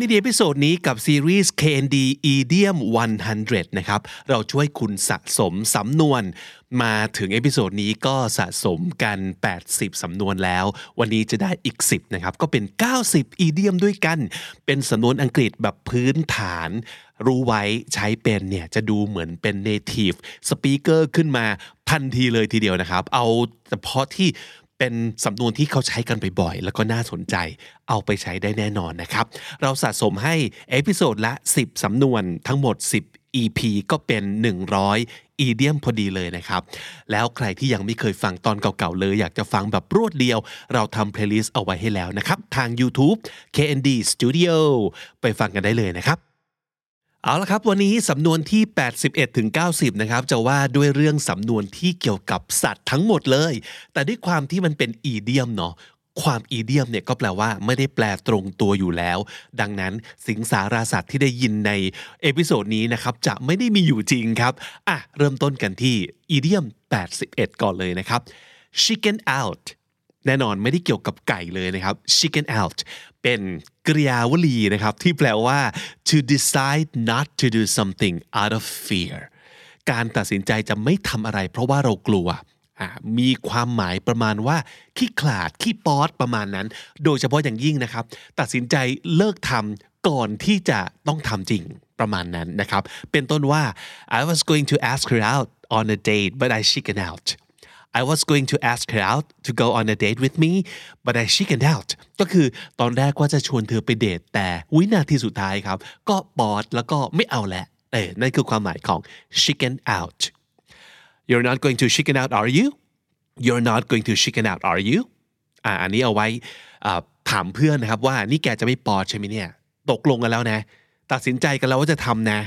คำนี้ดี episode นี้กับซีรีส์ KND Idiom 100 นะครับ เราช่วยคุณสะสมสำนวน มาถึงเอพิโซดนี้ก็สะสมกัน 80 สำนวนแล้ว วันนี้จะได้อีก 10 นะครับ ก็เป็น 90 อีเดียมด้วยกัน เป็นสำนวนอังกฤษแบบพื้นฐาน รู้ไว้ใช้เป็นเนี่ย จะดูเหมือนเป็น native speaker ขึ้นมาทันทีเลยทีเดียวนะครับ เอาเฉพาะที่ เป็นสำนวนที่เขาใช้กันบ่อยๆ แล้วก็น่าสนใจ เอาไปใช้ได้แน่นอนนะครับ เราสะสมให้ episode ละ 10 สำนวนทั้งหมด 10 EP ก็เป็น 100 idiom พอดีเลยนะครับ แล้วใครที่ยังไม่เคยฟังตอนเก่าๆเลย อยากจะฟังแบบรวดเดียว เราทำ playlist เอาไว้ให้แล้วนะครับ ทาง YouTube KND Studio ไปฟังกันได้เลยนะครับ เอาละครับ วันนี้สำนวนที่ 81ถึง90 นะครับ จะว่าด้วยเรื่องสำนวนที่เกี่ยวกับสัตว์ทั้งหมดเลย แต่ด้วยความที่มันเป็น idiom เนาะความ idiom เนี่ยก็แปลว่าไม่ได้แปลตรงตัวอยู่แล้ว ดังนั้นสิงสาราสัตว์ที่ได้ยินใน episode นี้นะครับจะไม่ได้มีอยู่จริงครับอะเริ่มต้นกันที่ idiom 81 ก่อนเลยนะครับ chicken out แน่นอนไม่ได้เกี่ยวกับไก่เลยนะครับ chicken out เป็น กริยาวลีนะครับ ที่แปลว่า to decide not to do something out of fear การตัดสินใจจะไม่ทำอะไร เพราะว่าเรากลัว มีความหมายประมาณว่าขี้ขลาดขี้ป๊อดประมาณนั้น โดยเฉพาะอย่างยิ่งนะครับ ตัดสินใจเลิกทำก่อนที่จะต้องทำจริงประมาณนั้นนะครับ เป็นต้นว่า I was going to ask her out on a date but I chicken out I was going to ask her out to go on a date with me but I chickened out ก็คือตอนแรกว่าจะชวนเธอไปเดทแต่วินาทีสุดท้ายครับ ก็ปอดแล้วก็ไม่เอาแหล้วเอ้นั่นคือความหมายของ chicken out You're not going to chicken out are you You're not going to chicken out are you อ่าอันนี้เอาไว้ถามเพื่อนนะครับว่านี่แกจะไม่ปอดใช่ไหมเนี่ยตกลงกันแล้วนะ ตัดสินใจกันแล้วว่าจะทำนะ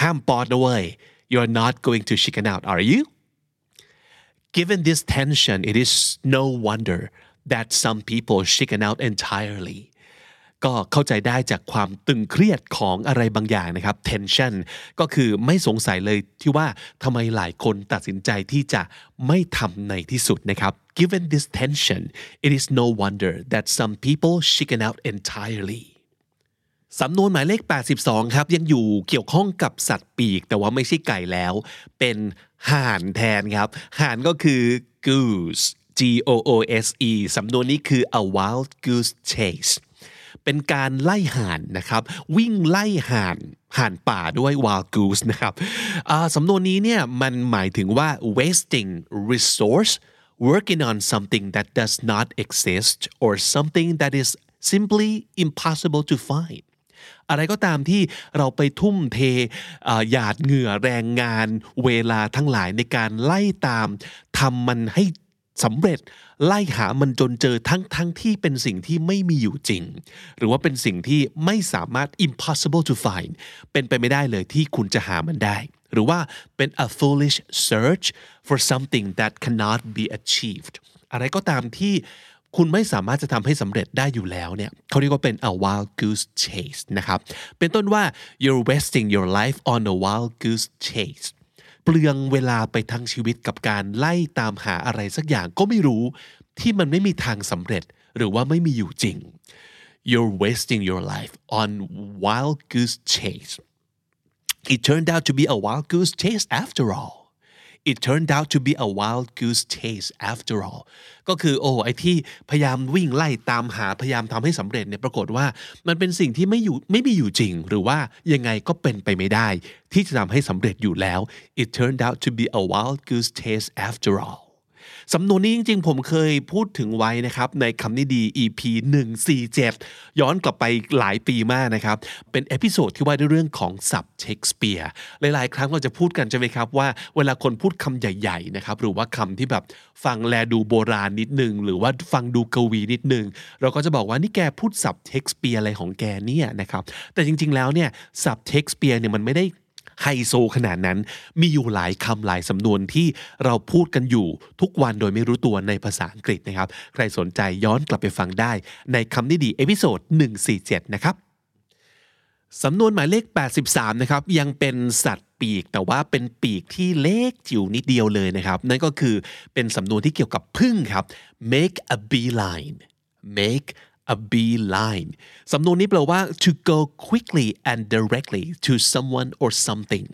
ห้ามปอดนะเว้ย You're not going to chicken out are you Given this tension, it is no wonder that some people chicken out entirely. ก็เข้าใจได้จากความตึงเครียดของอะไรบางอย่างนะครับ tension ก็คือไม่สงสัยเลยที่ว่าทำไมหลายคนตัดสินใจที่จะไม่ทำในที่สุดนะครับ Given this tension, it is no wonder that some people chicken out entirely. สำนวนหมายเลข 82 ครับ ยังอยู่เกี่ยวข้องกับสัตว์ปีก แต่ว่าไม่ใช่ไก่แล้ว เป็นห่านแทนครับ ห่านก็คือ goose G O O S E สำนวนนี้คือ a wild goose chase เป็นการไล่ห่านนะครับ วิ่งไล่ห่านห่านป่าด้วย wild goose นะครับสำนวนนี้เนี่ยมันหมายถึงว่า wasting resource working on something that does not exist or something that is simply impossible to find อะไรก็ตามที่เราไปทุ่มเทหยาดเหงื่อแรงงานเวลาทั้งหลายในการไล่ตามทำมันให้สำเร็จไล่หามันจนเจอทั้งทั้งที่เป็นสิ่งที่ไม่มีอยู่จริง หรือว่าเป็นสิ่งที่ไม่สามารถ impossible to find เป็นไปไม่ได้เลยที่คุณจะหามันได้ หรือว่าเป็น a foolish search for something that cannot be achieved อะไรก็ตามที่ คุณไม่สามารถจะทำให้สำเร็จได้อยู่แล้วเนี่ยเขาเรียกว่าเป็น a wild goose chase นะครับ เป็นต้นว่า you're wasting your life on a wild goose chase เปลืองเวลาไปทั้งชีวิตกับการไล่ตามหาอะไรสักอย่างก็ไม่รู้ที่มันไม่มีทางสำเร็จหรือว่าไม่มีอยู่จริง you're wasting your life on wild goose chase it turned out to be a wild goose chase after all it turned out to be a wild goose chase after all ก็คือโอ้ไอที่พยายามวิ่งไล่ตามหาพยายามทำให้สำเร็จเนี่ยปรากฏว่ามันเป็นสิ่งที่ไม่อยู่ไม่มีอยู่จริง หรือว่ายังไงก็เป็นไปไม่ได้ ที่จะทำให้สำเร็จอยู่แล้ว it turned out to be a wild goose chase after all สำนวนนี้จริงๆ ผมเคยพูดถึงไว้นะครับ ในคำนี้ดี EP 147 ย้อนกลับไปหลายปีมากนะครับ เป็น episode ที่ว่าด้วยเรื่องของศัพท์เชคสเปียร์หลายๆ ครั้งเราจะพูดกันใช่ไหมครับว่าเวลาคนพูดคำใหญ่ๆนะครับหรือว่าคำที่แบบฟังแลดูโบราณนิดนึง หรือว่าฟังดูกวีนิดนึง เราก็จะบอกว่านี่แกพูดศัพท์เชคสเปียร์อะไรของแกเนี่ยนะครับแต่จริงๆแล้วเนี่ยศัพท์เชคสเปียร์เนี่ยมันไม่ได้ ไฮโซขนาดนั้น มีอยู่หลายคำหลายสำนวนที่เราพูดกันอยู่ทุกวันโดยไม่รู้ตัวในภาษาอังกฤษนะครับ ใครสนใจย้อนกลับไปฟังได้ในคำนี้ดี episode 147 นะครับสำนวนหมายเลข 83 นะครับ ยังเป็นสัตว์ปีก แต่ว่าเป็นปีกที่เล็กจิ๋วนิดเดียวเลยนะครับ นั่นก็คือเป็นสำนวนที่เกี่ยวกับพึ่งครับ make a beeline make a beeline สำนวนนี้แปลว่า to go quickly and directly to someone or something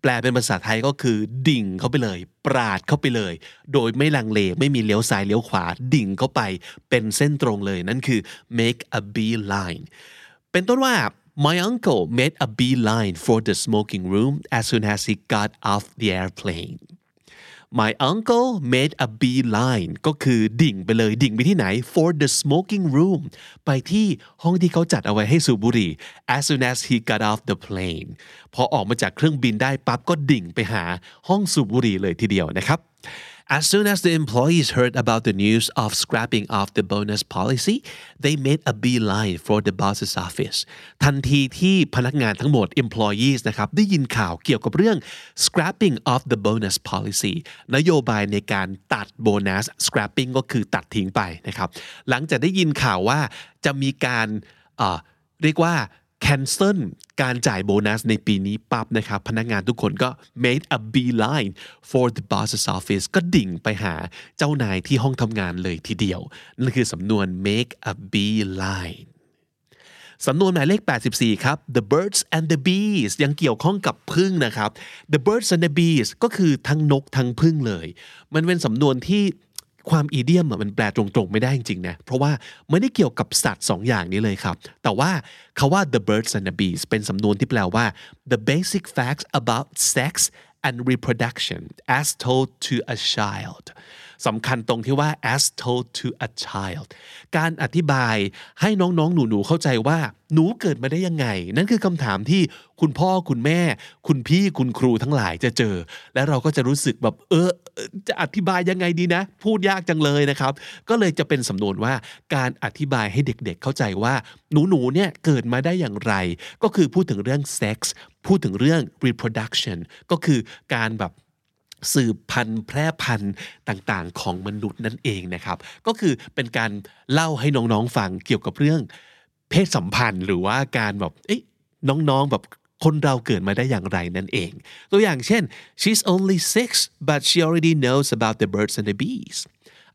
แปลเป็นภาษาไทยก็คือดิ่งเข้าไปเลย ปราดเข้าไปเลย โดยไม่ลังเลไม่มีเลี้ยวซ้ายเลี้ยวขวา ดิ่งเข้าไปเป็นเส้นตรงเลย นั่นคือ make a beeline เป็นต้นว่า My uncle made a beeline for the smoking room as soon as he got off the airplane. My uncle made a beeline ก็คือดิ่งไปเลยดิ่งไปที่ไหน for the smoking room ไปที่ห้องที่เขาจัดเอาไว้ให้สูบบุหรี่ as soon as he got off the plane พอออกมาจากเครื่องบินได้ปั๊บก็ดิ่งไปหาห้องสูบบุหรี่เลยทีเดียวนะครับ As soon as the employees heard about the news of scrapping off the bonus policy, they made a beeline for the boss's office. ทันทีที่พนักงานทั้งหมด employees นะครับได้ยินข่าวเกี่ยวกับเรื่อง scrapping off the bonus policy นโยบายในการตัดโบนัส scrapping ก็คือตัดทิ้งไปนะครับ หลังจากได้ยินข่าวว่าจะมีการเรียกว่า cancel การจ่ายโบนัสในปีนี้ปั๊บนะครับ พนักงานทุกคนก็ made a beeline for the boss's office ก็ดิ่งไปหาเจ้านายที่ห้องทำงานเลยทีเดียว นั่นคือสำนวน make a beeline สำนวนหมายเลข 84 ครับ the birds and the bees ยังเกี่ยวข้องกับพึ่งนะครับ the birds and the bees ก็คือทั้งนกทั้งพึ่งเลย มันเป็นสำนวนที่ ความอีเดียมมันแปลตรงๆ ไม่ได้จริงๆนะเพราะว่าไม่ได้เกี่ยวกับสัตว์สองอย่างนี้เลยครับ แต่ว่าคาว่า the birds and the bees เป็นสำนวนที่แปลว่า the basic facts about sex and reproduction as told to a child สำคัญตรงที่ว่า as told to a child การอธิบายให้น้องๆ หนูๆ เข้าใจว่า หนูเกิดมาได้ยังไง นั่นคือคำถามที่คุณพ่อคุณแม่ คุณพี่คุณครูทั้งหลายจะเจอ และเราก็จะรู้สึกแบบ เออ จะอธิบายยังไงดีนะ พูดยากจังเลยนะครับ ก็เลยจะเป็นสำนวนว่าการอธิบายให้เด็กๆ เข้าใจว่า หนูๆ เนี่ยเกิดมาได้อย่างไร ก็คือพูดถึงเรื่อง sex พูดถึงเรื่อง reproduction ก็คือการแบบ สืบพันธุ์แพร่พันธุ์ต่างๆ ของมนุษย์นั่นเองนะครับ ก็คือเป็นการเล่าให้น้องๆฟังเกี่ยวกับเรื่อง เพศสัมพันธ์หรือว่าการแบบเอ๊ะน้องๆแบบคนเราเกิดมาได้อย่างไรนั่นเอง ตัวอย่างเช่น she's only six but she already knows about the birds and the bees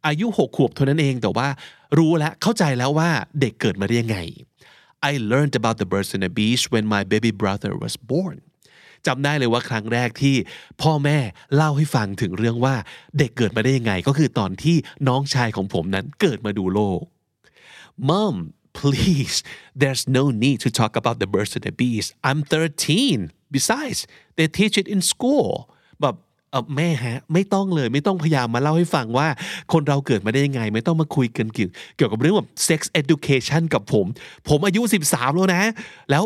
อายุหกขวบเท่านั้นเองแต่ว่ารู้แล้วเข้าใจแล้วว่าเด็กเกิดมาได้ยังไง I learned about the birds and the bees when my baby brother was born จำได้เลยว่าครั้งแรกที่พ่อแม่เล่าให้ฟังถึงเรื่องว่าเด็กเกิดมาได้ยังไง ก็คือตอนที่น้องชายของผมนั้นเกิดมาดูโลก Mom please there's no need to talk about the birds and the bees I'm 13 besides they teach it in school แบบเออแม่ฮะไม่ต้องเลยไม่ต้องพยายามมาเล่าให้ฟังว่า คนเราเกิดมาได้ยังไง ไม่ต้องมาคุยกันเกี่ยวเกี่ยวกับเรื่องแบบ sex education กับผม ผมอายุ 13 แล้วนะ แล้ว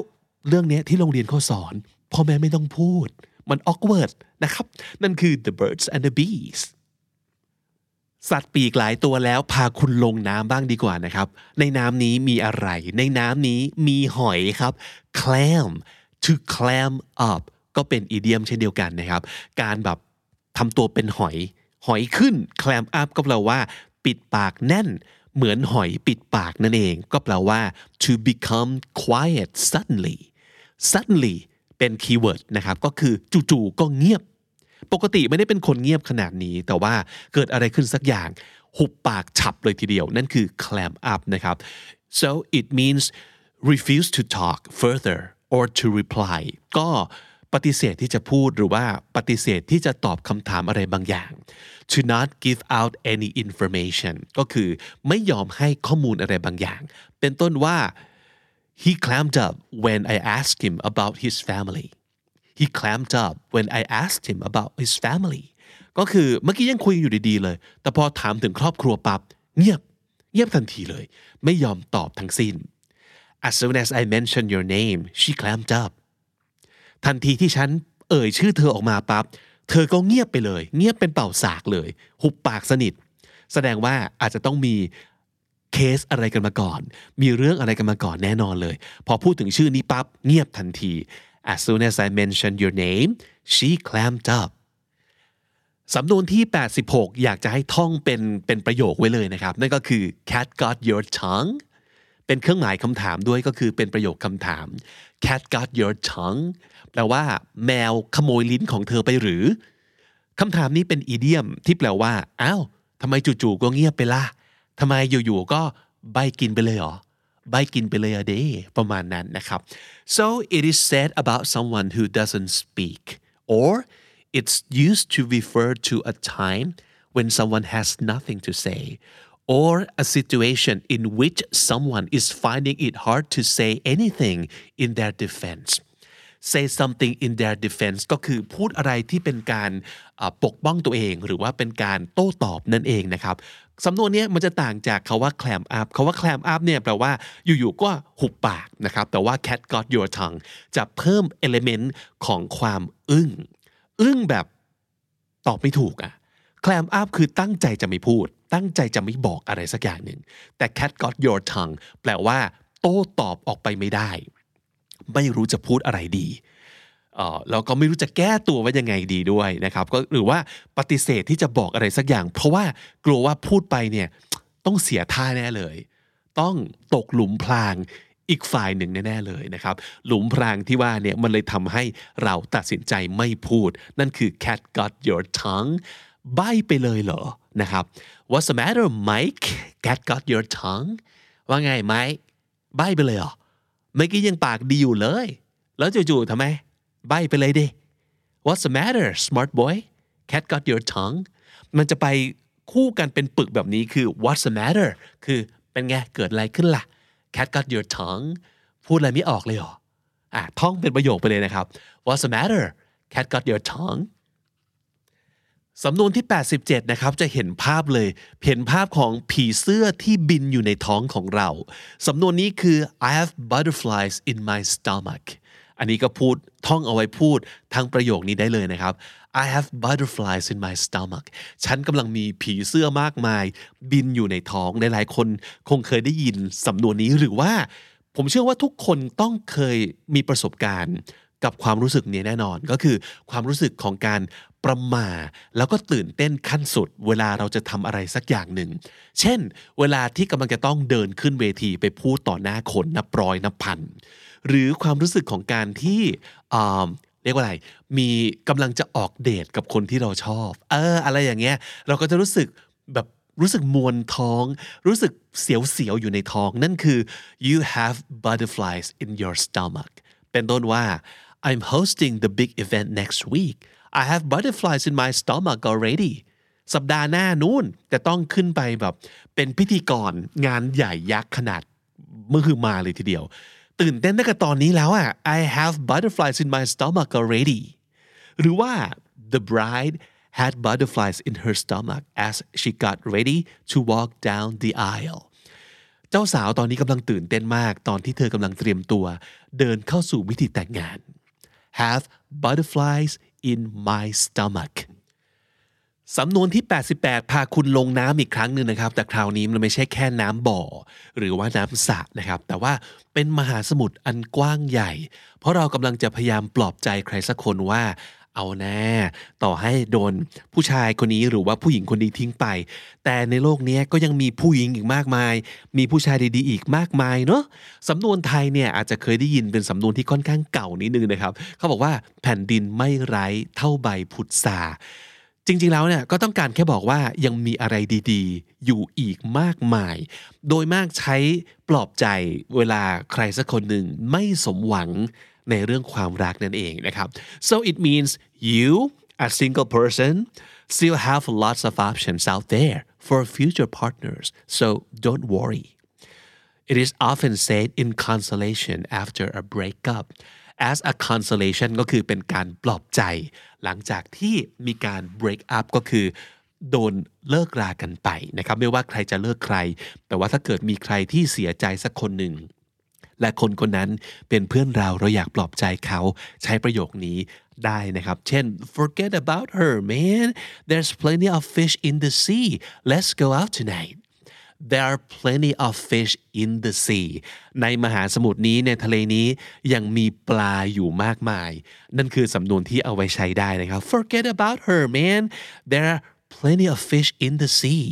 เรื่องนี้ที่โรงเรียนเขาสอน พ่อแม่ไม่ต้องพูด มัน awkward นะครับ นั่นคือ the birds and the bees สัตว์ปีกหลายตัวแล้วพาคุณลงน้ำบ้างดีกว่านะครับ ในน้ำนี้มีอะไร ในน้ำนี้มีหอยครับ clam to clam up ก็เป็นอีเดียมเช่นเดียวกันนะครับ การแบบทำตัวเป็นหอย หอยขึ้น clam up ก็แปลว่า ปิดปากแน่น เหมือนหอยปิดปากนั่นเอง ก็แปลว่า to become quiet suddenly suddenly เป็นคีย์เวิร์ดนะครับก็คือจู่ๆก็เงียบ ปกติไม่ได้เป็นคนเงียบขนาดนี้ แต่ว่าเกิดอะไรขึ้นสักอย่าง หุบปากฉับเลยทีเดียว นั่นคือ clam up นะครับ so it means refuse to talk further or to reply ก็ปฏิเสธที่จะพูดหรือว่าปฏิเสธที่จะตอบคำถามอะไรบางอย่าง to not give out any information ก็คือไม่ยอมให้ข้อมูลอะไรบางอย่าง เป็นต้นว่า he clammed up when I asked him about his family he clammed up when I asked him about his family ก็คือเมื่อกี้ยังคุยอยู่ดีๆเลย แต่พอถามถึงครอบครัวปับ๊บเงียบ เงียบทันทีเลย ไม่ยอมตอบทั้งสิ้น as soon as I mentioned your name she clammed up ทันทีที่ฉันเอ่ยชื่อเธอออกมาปับ๊บเธอก็เงียบไปเลย เงียบเป็นเป่าสากเลย หุบปากสนิท แสดงว่าอาจจะต้องมี เคสอะไรกันมาก่อน มีเรื่องอะไรกันมาก่อนแน่นอนเลย พอพูดถึงชื่อนี้ปับ๊บเงียบทันที as soon as I mentioned your name she clammed up สำนวนที่ 86 อยากจะให้ท่องเป็นเป็นประโยคไว้เลยนะครับ นั่นก็คือ cat got your tongue เป็นเครื่องหมายคำถามด้วยก็คือเป็นประโยคคำถาม cat got your tongue แปลว่าแมวขโมยลิ้นของเธอไปหรือคำถามนี้เป็นอีเดียมที่แปลว่า อ้าวทำไมจู่ๆก็เงียบไปล่ะ ทำไมอยู่ๆก็ใบกินไปเลยเหรอใบกินไปเลยอะเดประมาณนั้นนะครับ so it is said about someone who doesn't speak or it's used to refer to a time when someone has nothing to say or a situation in which someone is finding it hard to say anything in their defense say something in their defense ก็คือพูดอะไรที่เป็นการปกป้องตัวเอง หรือว่าเป็นการโต้ตอบนั่นเองนะครับ สำนวนนี้มันจะต่างจากคาว่า clam up คาว่า clam up เนี่ยแปลว่าอยู่ๆก็หุบปากนะครับ แต่ว่า cat got your tongue จะเพิ่ม element ของความอึ้ง อึ้งแบบตอบไม่ถูกอะ clam up คือตั้งใจจะไม่พูด ตั้งใจจะไม่บอกอะไรสักอย่างหนึ่ง แต่ cat got your tongue แปลว่า โต้ตอบออกไปไม่ได้ ไม่รู้จะพูดอะไรดี แล้วก็ไม่รู้จะแก้ตัวว่ายังไงดีด้วยนะครับก็หรือว่าปฏิเสธที่จะบอกอะไรสักอย่าง เพราะว่ากลัวว่าพูดไปเนี่ยต้องเสียท่าแน่เลย ต้องตกหลุมพรางอีกฝ่ายหนึ่งแน่ๆเลยนะครับ หลุมพรางที่ว่าเนี่ยมันเลยทำให้เราตัดสินใจไม่พูด นั่นคือ cat got your tongue ใบไปเลยเหรอนะครับ What's the matter Mike cat got your tongue ว่าไงไมค์ใบไปเลยเหรอเมื่อกี้ยังปากดีอยู่เลย แล้วจู่ๆทำไม ใบไปเลยดิ What's the matter smart boy cat got your tongue มันจะไปคู่กันเป็นปึกแบบนี้คือ What's the matter คือเป็นไงเกิดอะไรขึ้นล่ะ cat got your tongue พูดอะไรไม่ออกเลยหรออะท่องเป็นประโยคไปเลยนะครับ What's the matter cat got your tongue สำนวนที่ 87 นะครับ จะเห็นภาพเลย เห็นภาพของผีเสื้อที่บินอยู่ในท้องของเรา สำนวนนี้คือ I have butterflies in my stomach อันนี้ก็พูดท่องเอาไว้พูดทั้งประโยคนี้ได้เลยนะครับ I have butterflies in my stomach ฉันกำลังมีผีเสื้อมากมาย บินอยู่ในท้องหลายๆคนคงเคยได้ยินสำนวนนี้หรือว่า ผมเชื่อว่าทุกคนต้องเคยมีประสบการณ์กับความรู้สึกนี้แน่นอนก็คือความรู้สึกของการประมาแล้วก็ตื่นเต้นขั้นสุด เวลาเราจะทำอะไรสักอย่างหนึ่ง เช่น เวลาที่กำลังจะต้องเดินขึ้นเวทีไปพูดต่อหน้าคนนับร้อยนับพัน หรือความรู้สึกของการที่เรียกว่าอะไร มีกำลังจะออกเดทกับคนที่เราชอบ เออ อะไรอย่างเงี้ย เราก็จะรู้สึกแบบรู้สึกมวนท้อง รู้สึกเสียวๆ อยู่ในท้อง นั่นคือ you have butterflies in your stomach เป็นต้นว่า I'm hosting the big event next week I have butterflies in my stomach already สัปดาห์หน้านู้นจะต้องขึ้นไปแบบเป็นพิธีกรงานใหญ่ยักษ์ขนาดมือคือมาเลยทีเดียว ตื่นเต้นตั้งแต่ตอนนี้แล้วอะ I have butterflies in my stomach already หรือว่า the bride had butterflies in her stomach as she got ready to walk down the aisle เจ้าสาวตอนนี้กำลังตื่นเต้นมาก ตอนที่เธอกำลังเตรียมตัว เดินเข้าสู่วิธีแต่งงาน have butterflies in my stomach สำนวนที่ 88 พาคุณลงน้ำอีกครั้งหนึ่งนะครับ แต่คราวนี้มันไม่ใช่แค่น้ำบ่อ หรือว่าน้ำสระนะครับ แต่ว่าเป็นมหาสมุทรอันกว้างใหญ่ เพราะเรากำลังจะพยายามปลอบใจใครสักคนว่า เอาแน่ต่อให้โดนผู้ชายคนนี้หรือว่าผู้หญิงคนนี้ทิ้งไป แต่ในโลกนี้ก็ยังมีผู้หญิงอีกมากมาย มีผู้ชายดีๆอีกมากมายเนาะสำนวนไทยเนี่ยอาจจะเคยได้ยินเป็นสำนวนที่ค่อนข้างเก่านิดนึงนะครับ เขาบอกว่าแผ่นดินไม่ไร้เท่าใบพุทรา จริงๆแล้วเนี่ยก็ต้องการแค่บอกว่ายังมีอะไรดีๆ อยู่อีกมากมาย โดยมากใช้ปลอบใจเวลาใครสักคนหนึ่งไม่สมหวังในเรื่องความรักนั่นเองนะครับ so it means you a single person still have lots of options out there for future partners so don't worry it is often said in consolation after a breakup as a consolation ก็คือเป็นการปลอบใจ หลังจากที่มีการ break up ก็คือ โดนเลิกรากันไปนะครับ ไม่ว่าใครจะเลิกใคร แต่ว่าถ้าเกิดมีใครที่เสียใจสักคนหนึ่ง และคนคนนั้นเป็นเพื่อนเราเราอยากปลอบใจเขาใช้ประโยคนี้ได้นะครับ เช่น forget about her man there's plenty of fish in the sea let's go out tonight there are plenty of fish in the sea ในมหาสมุทรนี้ในทะเลนี้ยังมีปลาอยู่มากมาย นั่นคือสำนวนที่เอาไว้ใช้ได้นะครับ forget about her man there are plenty of fish in the sea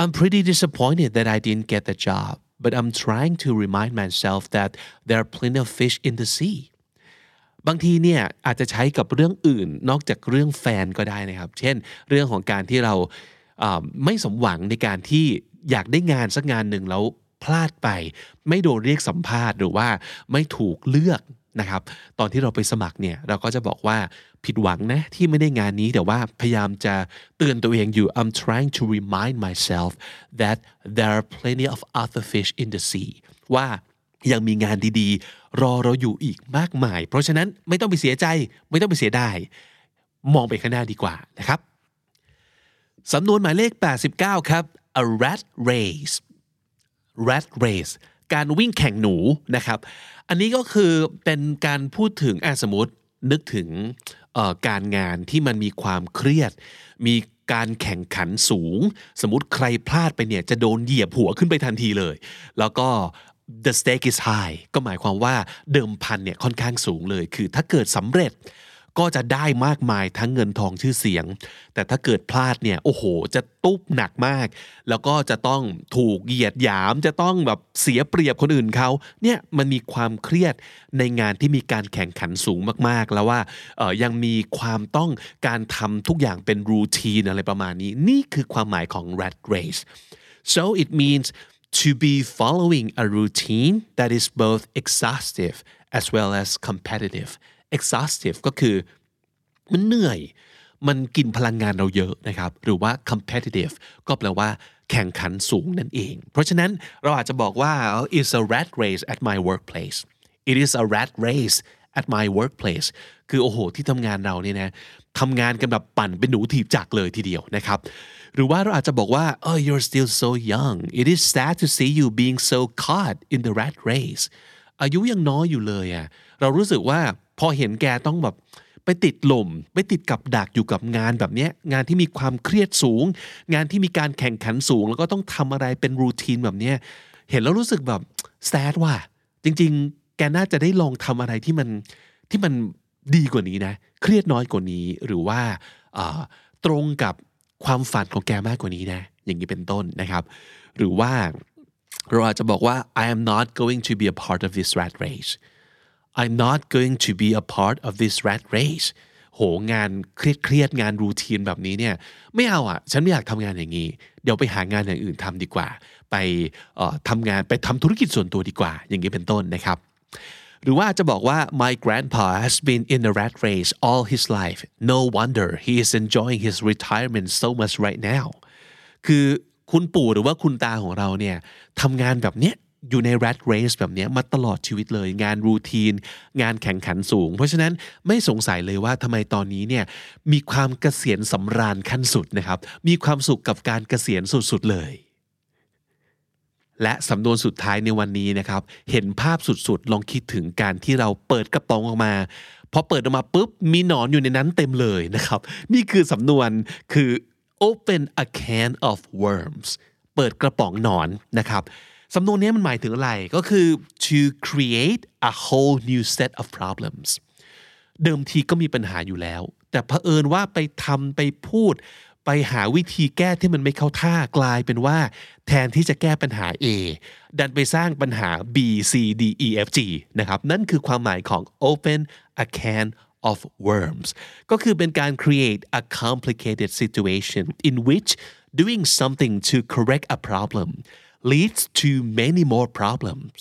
I'm pretty disappointed that I didn't get the job but I'm trying to remind myself that there are plenty of fish in the sea บางทีเนี่ยอาจจะใช้กับเรื่องอื่นนอกจากเรื่องแฟนก็ได้นะครับ เช่น เรื่องของการที่เรา ไม่สมหวังในการที่อยากได้งานสักงานหนึ่งแล้วพลาดไป ไม่โดนเรียกสัมภาษณ์หรือว่าไม่ถูกเลือกนะครับ ตอนที่เราไปสมัครเนี่ยเราก็จะบอกว่าผิดหวังนะที่ไม่ได้งานนี้แต่ว่าพยายามจะเตือนตัวเองอยู่ I'm trying to remind myself that there are plenty of other fish in the sea ว่ายังมีงานดีๆ รอเราอยู่อีกมากมาย เพราะฉะนั้นไม่ต้องไปเสียใจไม่ต้องไปเสียดายมองไปข้างหน้าดีกว่านะครับ สำนวนหมายเลข 89 ครับ a rat race rat race การวิ่งแข่งหนูนะครับ อันนี้ก็คือเป็นการพูดถึงอสมมตินึกถึงการงานที่มันมีความเครียด มีการแข่งขันสูง สมมติใครพลาดไปเนี่ยจะโดนเหยียบหัวขึ้นไปทันทีเลย แล้วก็ the stake is high ก็หมายความว่าเดิมพันเนี่ยค่อนข้างสูงเลย คือถ้าเกิดสำเร็จ ก็จะได้มากมายทั้งเงินทองชื่อเสียง แต่ถ้าเกิดพลาดเนี่ยโอ้โห จะตุ๊บหนักมาก แล้วก็จะต้องถูกเหยียดหยามจะต้องแบบเสียเปรียบคนอื่นเขาเนี่ยมันมีความเครียดในงานที่มีการแข่งขันสูงมากๆ แล้วว่าเออยังมีความต้องการทำทุกอย่างเป็นรูทีนอะไรประมาณนี้ นี่คือความหมายของ rat race so it means to be following a routine that is both exhaustive as well as competitive exhaustive ก็คือมันเหนื่อย มันกินพลังงานเราเยอะนะครับ หรือว่า competitive ก็แปลว่าแข่งขันสูงนั่นเอง เพราะฉะนั้นเราอาจจะบอกว่า it's a rat race at my workplace it is a rat race at my workplace คือโอ้โห ที่ทำงานเราเนี่ยนะทำงานกันแบบปั่นเป็นหนูถีบจักเลยทีเดียวนะครับ หรือว่าเราอาจจะบอกว่า oh you're still so young it is sad to see you being so caught in the rat race อายุยังน้อยอยู่เลยอะ่ะเรารู้สึกว่า พอเห็นแกต้องแบบไปติดหล่มไปติดกับดักอยู่กับงานแบบนี้งานที่มีความเครียดสูง งานที่มีการแข่งขันสูง แล้วก็ต้องทำอะไรเป็นรูทีนแบบนี้เห็นแล้วรู้สึกแบบแซดว่าจริง ๆ แกน่าจะได้ลองทำอะไรที่มันที่มันดีกว่านี้นะ เครียดน้อยกว่านี้หรือว่าตรงกับความฝันของแกมากกว่านี้นะ อย่างนี้เป็นต้นนะครับ หรือว่าเราอาจจะบอกว่า I am not going to be a part of this rat race I'm not going to be a part of this rat race โหงานเครียดเครียดงานรูทีนแบบนี้เนี่ยไม่เอาอะ ฉันไม่อยากทำงานอย่างนี้ เดี๋ยวไปหางานอย่างอื่นทำดีกว่า ไปทำงานไปทำธุรกิจส่วนตัวดีกว่า อย่างนี้เป็นต้นนะครับ หรือว่าจะบอกว่า my grandpa has been in the rat race all his life no wonder he is enjoying his retirement so much right now คือคุณปู่หรือว่าคุณตาของเราเนี่ยทำงานแบบเนี้ย อยู่ใน rat race แบบนี้มาตลอดชีวิตเลย งานรูทีน งานแข่งขันสูง เพราะฉะนั้นไม่สงสัยเลยว่าทำไมตอนนี้เนี่ยมีความเกษียณสำราญขั้นสุดนะครับ มีความสุขกับการเกษียณสุดๆเลย และสำนวนสุดท้ายในวันนี้นะครับ เห็นภาพสุดๆ ลองคิดถึงการที่เราเปิดกระป๋องออกมาพอเปิดออกมาปุ๊บมีหนอนอยู่ในนั้นเต็มเลยนะครับ นี่คือสำนวนคือ open a can of worms เปิดกระป๋องหนอนนะครับ สำนวนนี้มันหมายถึงอะไรก็คือ to create a whole new set of problems เดิมทีก็มีปัญหาอยู่แล้ว แต่เผอิญว่าไปทำไปพูด ไปหาวิธีแก้ที่มันไม่เข้าท่ากลายเป็นว่า แทนที่จะแก้ปัญหา A ดันไปสร้างปัญหา B C D E F G นะครับ นั่นคือความหมายของ open a can of worms ก็คือเป็นการ create a complicated situation in which doing something to correct a problem leads to many more problems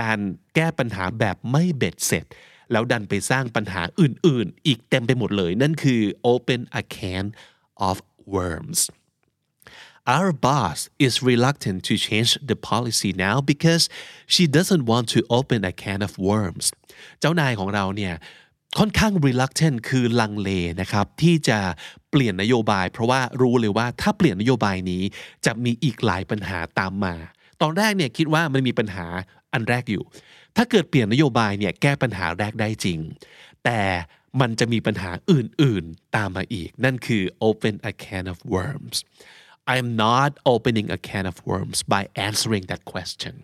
การแก้ปัญหาแบบไม่เบ็ดเสร็จ แล้วดันไปสร้างปัญหาอื่นๆ อีกเต็มไปหมดเลย นั่นคือ open a can of worms Our boss is reluctant to change the policy now because she doesn't want to open a can of worms เจ้านายของเราเนี่ย ค่อนข้าง reluctant คือลังเลนะครับ ที่จะเปลี่ยนนโยบาย เพราะว่ารู้เลยว่าถ้าเปลี่ยนนโยบายนี้จะมีอีกหลายปัญหาตามมา ตอนแรกเนี่ยคิดว่ามันมีปัญหาอันแรกอยู่ ถ้าเกิดเปลี่ยนนโยบายเนี่ยแก้ปัญหาแรกได้จริง แต่มันจะมีปัญหาอื่นๆ ตามมาอีก นั่นคือ open a can of worms I'm not opening a can of worms by answering that question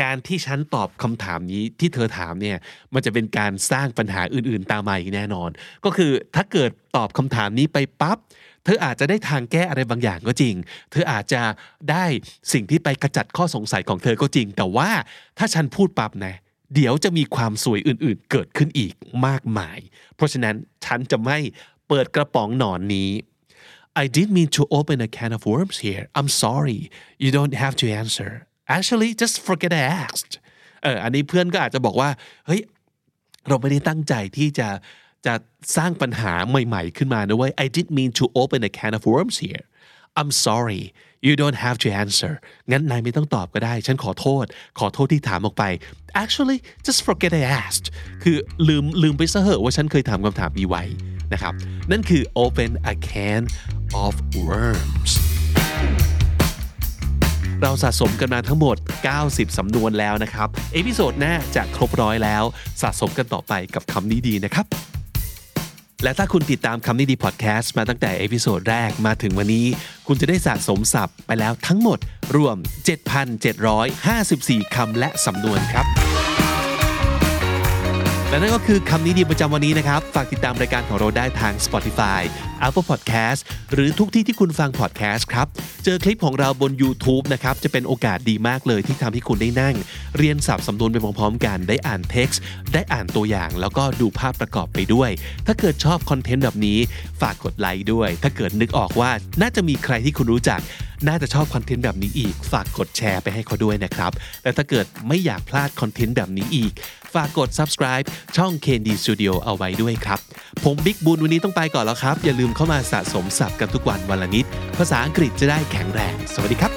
การที่ฉันตอบคำถามนี้ที่เธอถามเนี่ยมันจะเป็นการสร้างปัญหาอื่น ๆ ตามมาอีกแน่นอน ก็คือถ้าเกิดตอบคำถามนี้ไปปั๊บเธออาจจะได้ทางแก้อะไรบางอย่างก็จริง เธออาจจะได้สิ่งที่ไปกระจัดข้อสงสัยของเธอก็จริง แต่ว่าถ้าฉันพูดปั๊บนะเดี๋ยวจะมีความสวยอื่นๆ เกิดขึ้นอีกมากมาย เพราะฉะนั้นฉันจะไม่เปิดกระป๋องหนอนนี้ I didn't mean to open a can of worms here. I'm sorry. You don't have to answer. Actually, just forget I asked. เอออันนี้เพื่อนก็อาจจะบอกว่า เฮ้ย เราไม่ได้ตั้งใจที่จะจะสร้างปัญหาใหม่ๆขึ้นมานะเว้ย I didn't mean to open a can of worms here. I'm sorry. You don't have to answer. งั้นนายไม่ต้องตอบก็ได้ ฉันขอโทษ ขอโทษที่ถามออกไป Actually, just forget I asked. คือลืมลืมไปซะเหอะว่าฉันเคยถามคำถามนี้ไว้นะครับ นั่นคือ open a can of worms เราสะสมกันมาทั้งหมด 90 สำนวนแล้วนะครับ episode หน้าจะครบร้อยแล้ว สะสมกันต่อไปกับคำนี้ดีนะครับ และถ้าคุณติดตามคำนี้ดีพอดแคสต์มาตั้งแต่ episode แรกมาถึงวันนี้ คุณจะได้สะสมศัพท์ไปแล้วทั้งหมดรวม 7,754 คำและสำนวนครับ และนั่นก็คือคำนี้ดีประจำวันนี้นะครับ ฝากติดตามรายการของเราได้ทาง Spotify Apple Podcast หรือทุกที่ที่คุณฟัง podcast ครับ เจอคลิปของเราบน YouTube นะครับ จะเป็นโอกาสดีมากเลยที่ทำให้คุณได้นั่ง เรียนสับสำนวนไปพร้อมๆกัน ได้อ่านเท็กซ์ ได้อ่านตัวอย่าง แล้วก็ดูภาพประกอบไปด้วย ถ้าเกิดชอบคอนเทนต์แบบนี้ ฝากกดไลค์ด้วย ถ้าเกิดนึกออกว่าน่าจะมีใครที่คุณรู้จักน่าจะชอบคอนเทนต์แบบนี้อีก ฝากกดแชร์ไปให้เขาด้วยนะครับ และถ้าเกิดไม่อยากพลาดคอนเทนต์แบบนี้อีก ฝากกด subscribe ช่อง Candy Studio เอาไว้ด้วยครับ ผมบิ๊กบูลวันนี้ต้องไปก่อนแล้วครับ อย่าลืมเข้ามาสะสมศัพท์กันทุกวันวันละนิด ภาษาอังกฤษจะได้แข็งแรง สวัสดีครับ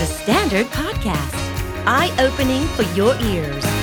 The Standard Podcast, eye opening for your ears.